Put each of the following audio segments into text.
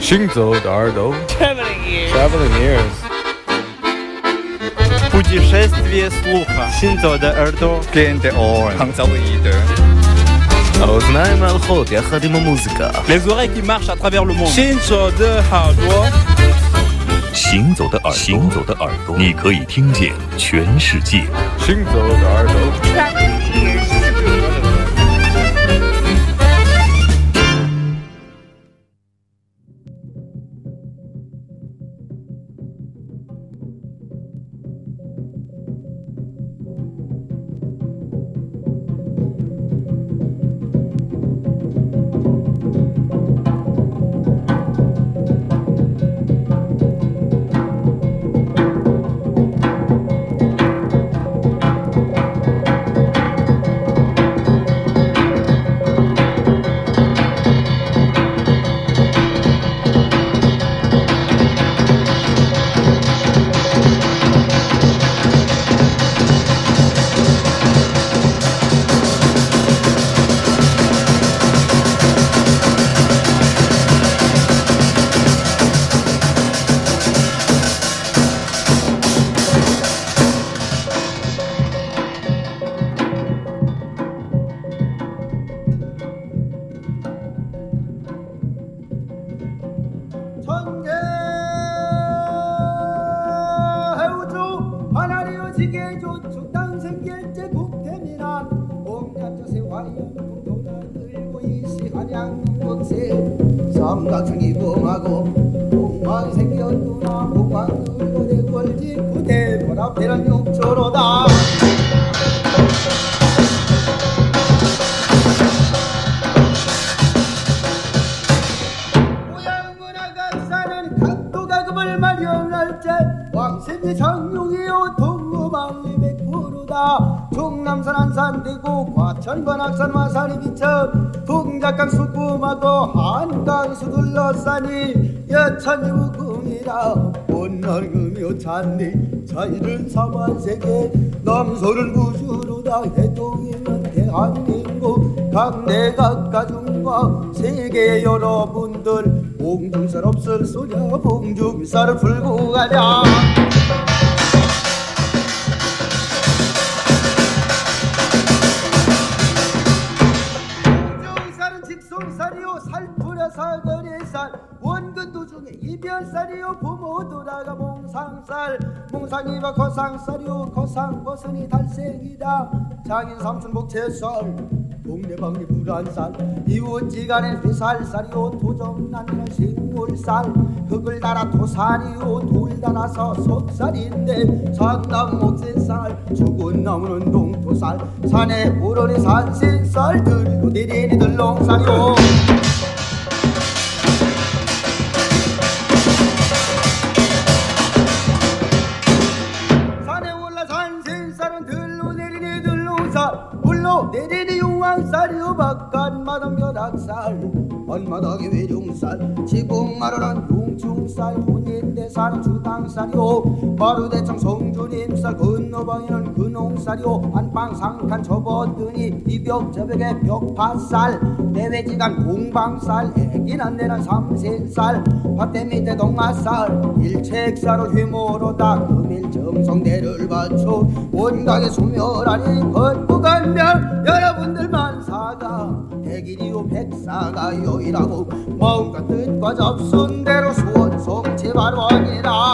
行走的耳朵，Traveling ears。Traveling ears。Путешествие слуха. Синзо де Эрдо. Клиенте Ор. Хангзалоиде. האוזניים הלכות יחד עם המוזיקה. Les oreilles qui marchent à travers le monde. Shinzo de 耳朵。行走的耳朵，行走的耳朵，你可以听见全世界。行走的耳朵。 때 왕생이 장룡이요 동무만리 백프로다. 종남산 안산대고 과천 관악산 마산이 비천. 동작강 수kum하고 한강수 둘러싸니 여천이 금이라. 온날금이요 찬디 자이른 사만세계. 남서른 우주로다. 해동이면 대한민국. 강내각 가중과 세계 여러분들 봉중살 없을 소냐 봉중살을 풀고 가자 직송살이요 살풀여 사거리살. 원근 도 중에 이별살이요 부모 돌아가 몽상살. 몽상이와 거상살이요 거상 버선이 달생이다. 장인 삼촌 복채살 동네방네 불안살 이웃지간에 휘살살이요 도정난이나 식물살. 흙을 달아 토살이요 돌 달아서 속살인데 상당 목새살 죽은 나무는 동토살 산에 오르니 산신살 들고 내리니 들렁살이요 you back on, madam, your dogs are. 언마당이 외중살 지붕마루는 용충살 혼인대 사는 주당살이요 마루대청 성주님살 건너방에는 근홍살이요 안방 상칸 접었더니 이벽 저벽에 벽파살 내외지간 공방살 애기난 내는 삼신살. 밭대 밑에 동아살 일책사로 휘모로다. 금일 정성대를 바쳐 온강에 소멸하니 건부간면 여러분들만 사가 백일이요 백사가 요이라고 마음과 뜻과 접순 대로 소원 바로 아니라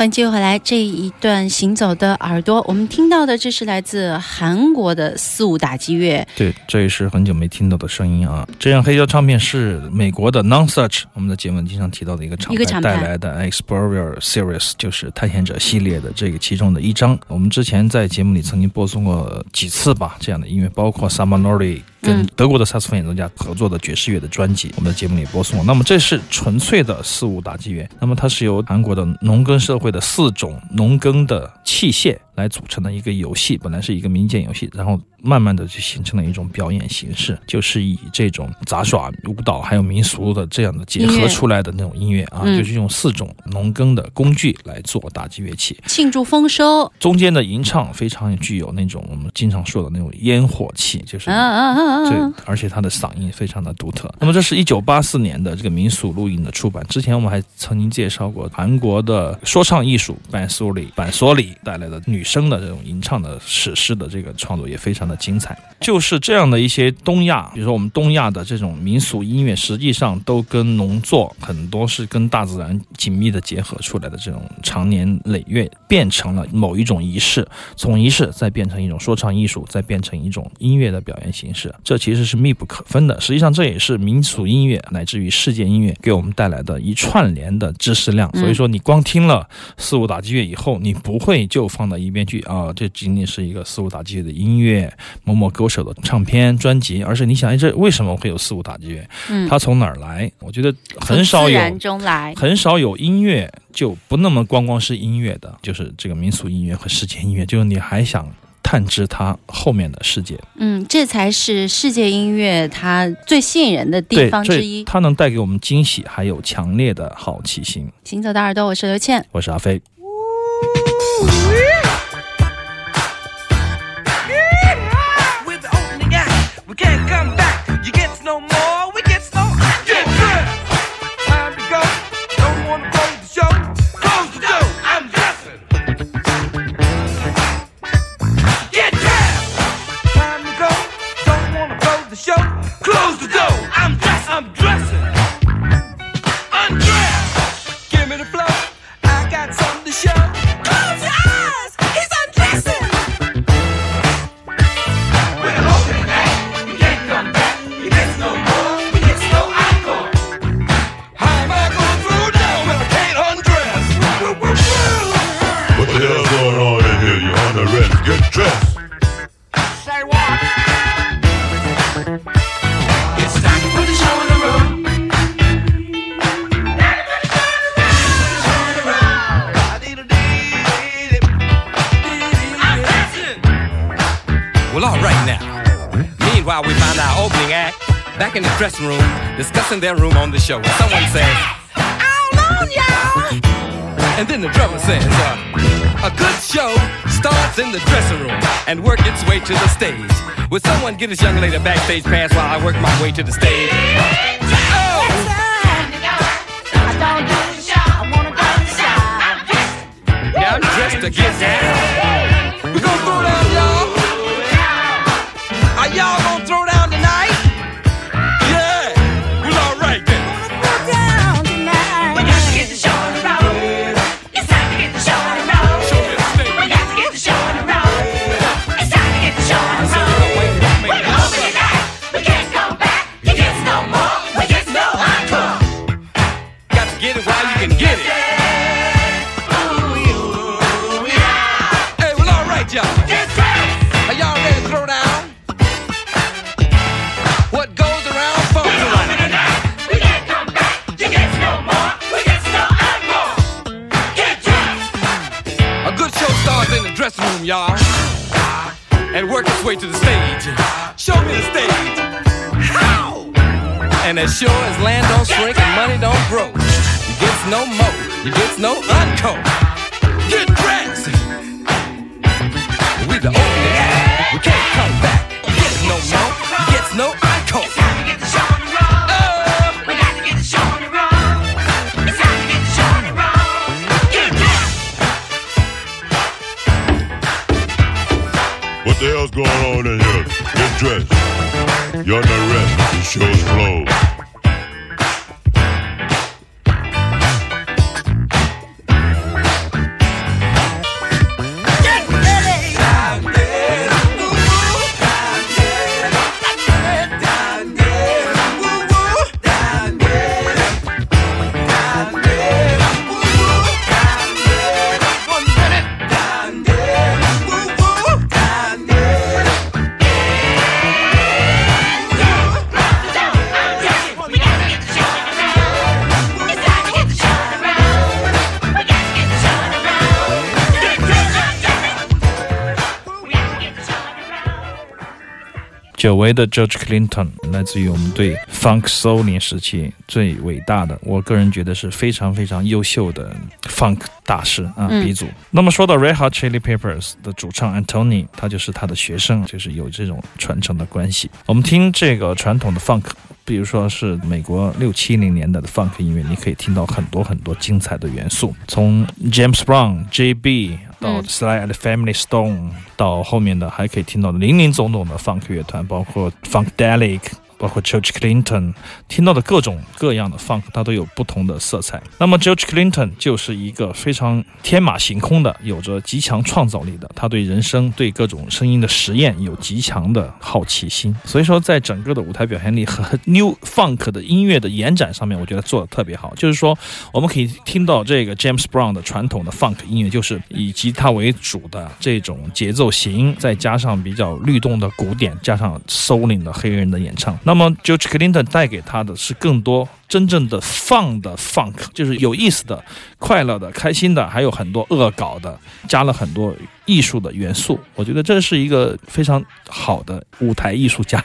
欢迎继续回来这一段行走的耳朵，我们听到的这是来自韩国的四五打击乐，对，这也是很久没听到的声音啊。这样黑胶唱片是美国的 Non Such，我们的节目经常提到的一个厂牌带来的 Explorer Series，就是探险者系列的这个其中的一张。我们之前在节目里曾经播送过几次吧，这样的音乐，包括 Summer Nori 跟嗯德国的萨克斯风演奏家合作的爵士乐的专辑，我们的节目里播送过。那么这是纯粹的四五打击乐，那么它是由韩国的农耕社会的四种农耕的器械来组成的一个游戏，本来是一个民间游戏，然后慢慢的就形成了一种表演形式，就是以这种杂耍、舞蹈还有民俗的这样的结合出来的那种音乐啊，就是用四种农耕的工具来做打击乐器，庆祝丰收。中间的吟唱非常具有那种我们经常说的那种烟火气，就是啊啊啊这啊！而且他的嗓音非常的独特。那么这是一九八四年的这个民俗录音的出版。之前我们还曾经介绍过韩国的说唱艺术板索里板索里带来的女女生的这种吟唱的史诗的这个创作也非常的精彩。就是这样的一些东亚，比如说我们东亚的这种民俗音乐，实际上都跟农作很多是跟大自然紧密的结合出来的这种长年累月，变成了某一种仪式，从仪式再变成一种说唱艺术，再变成一种音乐的表演形式，这其实是密不可分的。实际上，这也是民俗音乐乃至于世界音乐给我们带来的一串联的知识量。所以说，你光听了四五打击乐以后，你不会就放到一边去啊，这仅仅是一个四五打击乐的音乐，某某歌手的唱片专辑，而是你想，哎，这为什么会有四五打击乐？嗯它从哪儿来？我觉得很少有。很少有音乐就不那么光光是音乐的，就是这个民俗音乐和世界音乐，就是你还想探知它后面的世界。嗯，这才是世界音乐它最吸引人的地方之一。它能带给我们惊喜，还有强烈的好奇心。行走的耳朵，我是刘倩。我是阿飞。No more, Well, all right now. Meanwhile, we find our opening act back in the dressing room discussing their room on the show. Someone says, How long, y'all? And then the drummer says, uh, A good show starts in the dressing room and work its way to the stage. Will someone get this young lady a backstage pass while I work my way to the stage? Oh! Yeah, I'm dressed to get down. Y'all no mo. You gets no uncle. Get dressed. We the only act. We can't come back. You gets no mo. You gets no uncle. Oh. What the hell's going on in here? Get dressed. You're under arrest. The show's closed. 久违的 George Clinton，来自于我们对 Funk Soul 年时期最伟大的，我个人觉得是非常非常优秀的 Funk 大师啊嗯鼻祖。那么说到 Red Hot Chili Peppers 的主唱 Anthony，他就是他的学生，就是有这种传承的关系。我们听这个传统的 Funk。比如说是美国六七零年代的 funk 音乐你可以听到很多很多精彩的元素从 james brown j b 到 sly and family stone 到后面的还可以听到林林总总的 funk 乐团包括 funk dalik 包括 George Clinton 听到的各种各样的 funk，它都有不同的色彩。那么 George Clinton 就是一个非常天马行空的，有着极强创造力的。他对人生、对各种声音的实验有极强的好奇心。所以说，在整个的舞台表现力 和 New Funk 的音乐的延展上面，我觉得做的特别好。就是说，我们可以听到这个 James Brown 的传统的 funk 音乐，就是以吉他为主的这种节奏型，再加上比较律动的鼓点，加上 souling 的黑人的演唱。那么 George Clinton 带给他的是更多真正的放的 funk，就是有意思的、快乐的、开心的，还有很多恶搞的，加了很多艺术的元素。我觉得这是一个非常好的舞台艺术家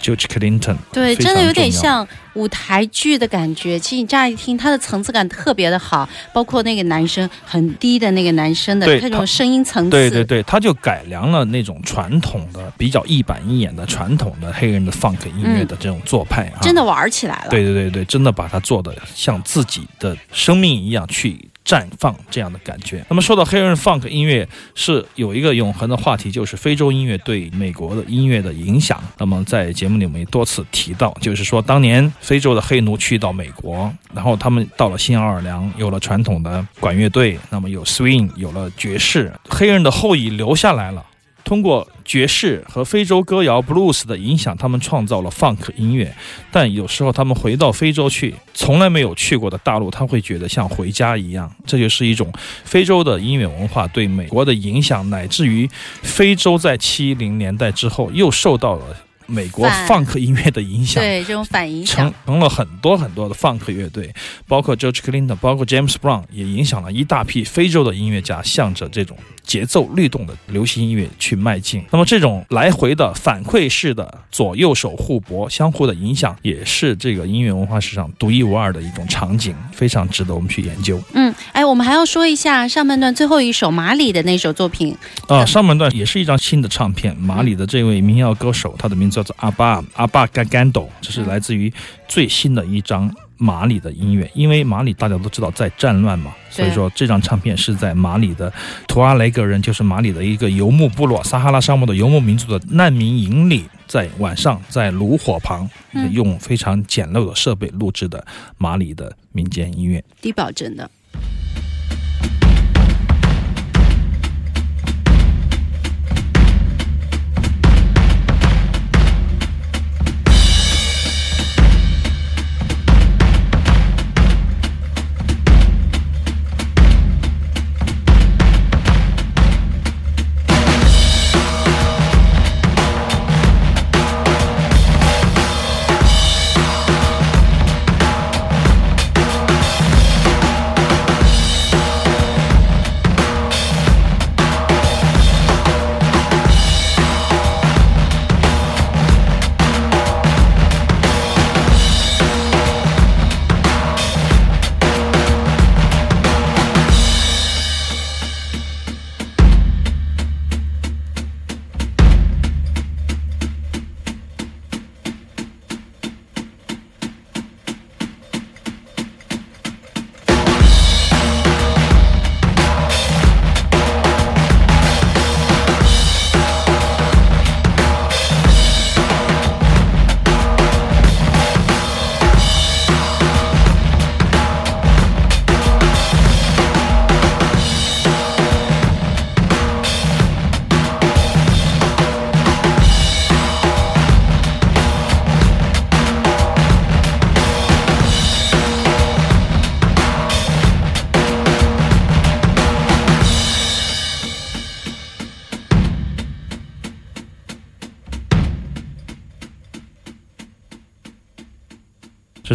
George Clinton。对，真的有点像舞台剧的感觉。其实你乍一听，他的层次感特别的好，包括那个男生很低的那个男生的对他这种声音层次。对对对，他就改良了那种传统的、比较一板一眼的传统的黑人的 funk 音乐的这种做派啊，真的玩起来了。对对对对，真真的把它做的像自己的生命一样去绽放这样的感觉。那么说到黑人 funk 音乐，是有一个永恒的话题，就是非洲音乐对美国的音乐的影响。那么在节目里面多次提到，就是说当年非洲的黑奴去到美国，然后他们到了新奥尔良，有了传统的管乐队，那么有 swing，有了爵士，黑人的后裔留下来了。通过爵士和非洲歌谣 blues 的影响，他们创造了 funk 音乐。但有时候他们回到非洲去，从来没有去过的大陆，他会觉得像回家一样。这就是一种非洲的音乐文化对美国的影响，乃至于非洲在七零年代之后又受到了美国反 funk 音乐的影响。对这种反影成响。成了很多很多的 funk 乐队，包括 George Clinton，包括 James Brown，也影响了一大批非洲的音乐家，向着这种节奏律动的流行音乐去迈进。那么这种来回的反馈式的左右手互搏、相互的影响，也是这个音乐文化史上独一无二的一种场景，非常值得我们去研究。嗯，哎，我们还要说一下上半段最后一首马里的那首作品。啊，上半段也是一张新的唱片，马里的这位民谣歌手，他的名字叫做阿巴阿巴甘甘斗，这是来自于最新的一张马里的音乐。因为马里大家都知道在战乱嘛，所以说这张唱片是在马里的图阿雷格人，就是马里的一个游牧部落，撒哈拉沙漠的游牧民族的难民营里，在晚上在炉火旁，嗯用非常简陋的设备录制的马里的民间音乐。低保真的。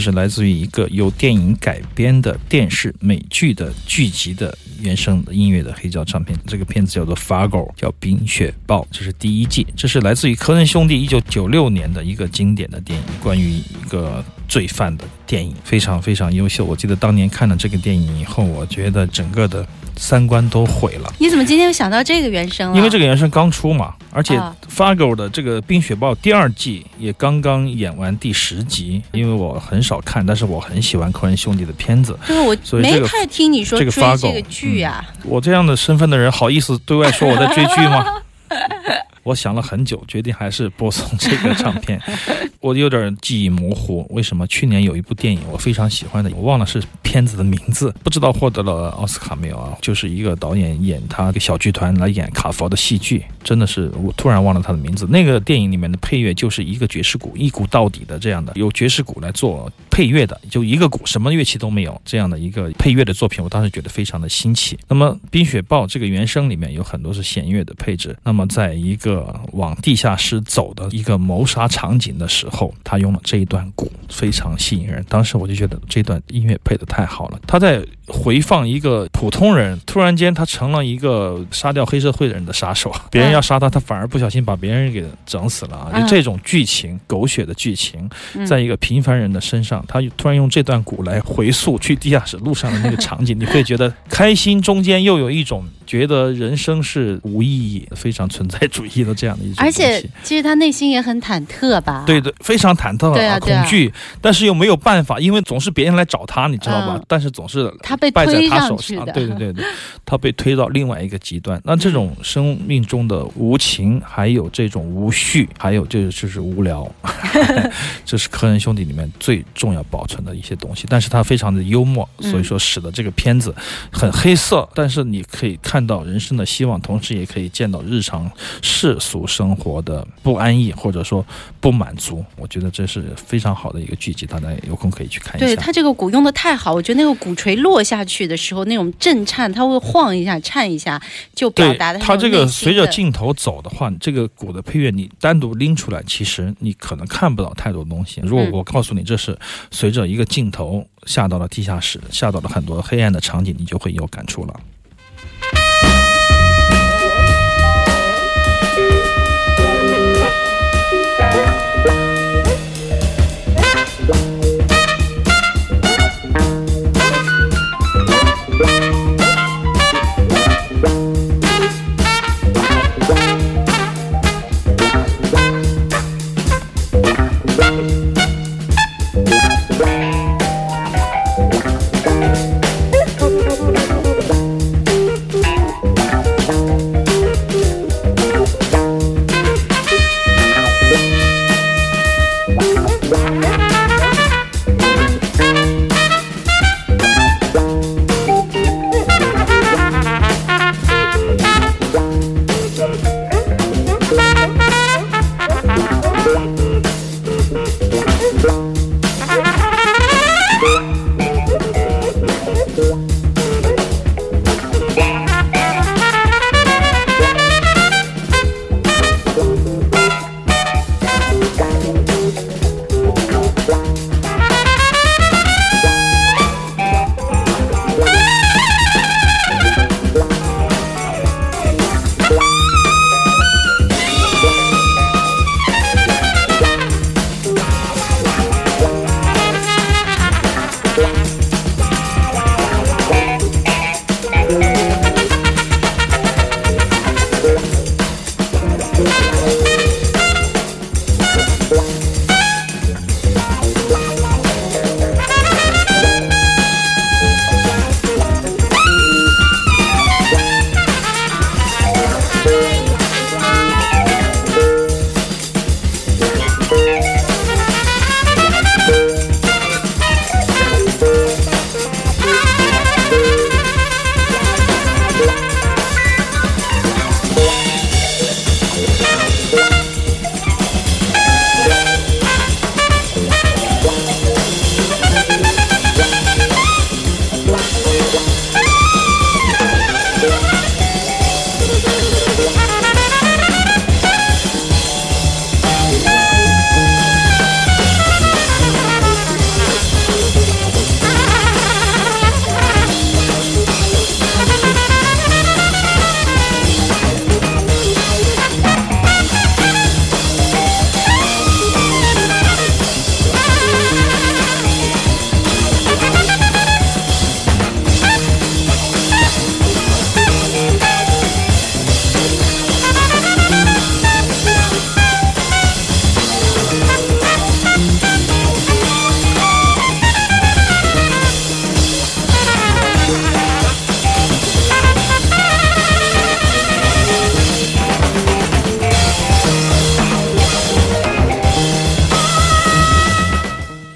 是来自于一个由电影改编的电视美剧的剧集的原声音乐的黑胶唱片。这个片子叫做《Fargo》，叫《冰雪豹》，这是第一季。这是来自于科恩兄弟一九九六年的一个经典的电影，关于一个罪犯的电影，非常非常优秀。我记得当年看了这个电影以后，我觉得整个的三观都毁了。你怎么今天又想到这个原声了？因为这个原声刚出嘛，而且啊 Fargo 的这个《冰雪暴》第二季也刚刚演完第十集。因为我很少看，但是我很喜欢科恩兄弟的片子。对我所以这个没太听你说这个追这个剧啊。我这样的身份的人，好意思对外说我在追剧吗？我想了很久，决定还是播送这个唱片。我有点记忆模糊，为什么？去年有一部电影我非常喜欢的，我忘了是片子的名字，不知道获得了奥斯卡没有啊？就是一个导演演他的小剧团来演卡佛的戏剧，真的是我突然忘了他的名字。那个电影里面的配乐就是一个爵士鼓，一鼓到底的这样的，由爵士鼓来做配乐的，就一个鼓，什么乐器都没有这样的一个配乐的作品，我当时觉得非常的新奇。那么《冰雪暴》这个原声里面有很多是弦乐的配置，那么在一个往地下室走的一个谋杀场景的时候，他用了这一段鼓，非常吸引人。当时我就觉得这段音乐配得太好了。他在回放一个普通人，突然间他成了一个杀掉黑社会人的杀手，别人要杀他，他反而不小心把别人给整死了啊！嗯就这种剧情，狗血的剧情，嗯在一个平凡人的身上，他突然用这段鼓来回溯去地下室路上的那个场景，你会觉得开心，中间又有一种觉得人生是无意义、非常存在主义的这样的一种。而且其实他内心也很忐忑吧？对对，非常忐忑对啊恐惧，但是又没有办法，因为总是别人来找他，你知道吧？嗯但是总是他被败在推他手上，去的。对对对对，他被推到另外一个极端。那这种生命中的无情，还有这种无序，还有这就是无聊，这是科恩兄弟里面最重要保存的一些东西。但是他非常的幽默，嗯所以说使得这个片子很黑色，但是你可以看到人生的希望，同时也可以见到日常世俗生活的不安逸或者说不满足。我觉得这是非常好的一个剧集，大家有空可以去看一下。对他这个鼓用的太好，我觉得那个鼓槌落下去的时候，那种震颤，它会晃一下、颤一下，就表达的它这个随着。镜头走的话，这个鼓的配乐你单独拎出来，其实你可能看不到太多东西。如果嗯我告诉你这是随着一个镜头下到了地下室，下到了很多黑暗的场景，你就会有感触了。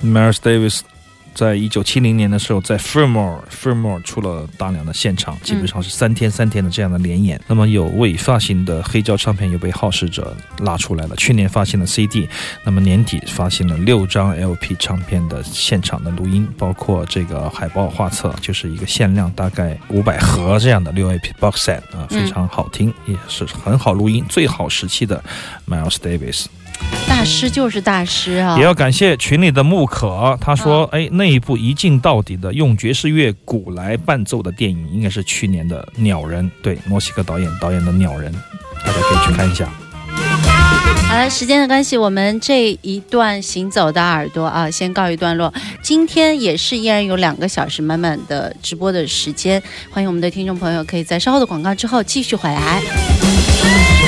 Miles Davis 在一九七零年的时候，在 Fillmore Fillmore 出了大量的现场，基本上是三天三天的这样的连演。那么有未发行的黑胶唱片又被好事者拉出来了。去年发行了 CD，那么年底发行了六张 LP 唱片的现场的录音，包括这个海报画册，就是一个限量大概五百盒这样的六 LP box set 啊，非常好听，也是很好录音，最好时期的 Miles Davis。大师就是大师啊！也要感谢群里的木可，他说：“哎，那一部一镜到底的用爵士乐鼓来伴奏的电影，应该是去年的《鸟人》，对，墨西哥导演导演的《鸟人》，大家可以去看一下。”好了，时间的关系，我们这一段行走的耳朵啊，先告一段落。今天也是依然有两个小时满满的直播的时间，欢迎我们的听众朋友可以在稍后的广告之后继续回来。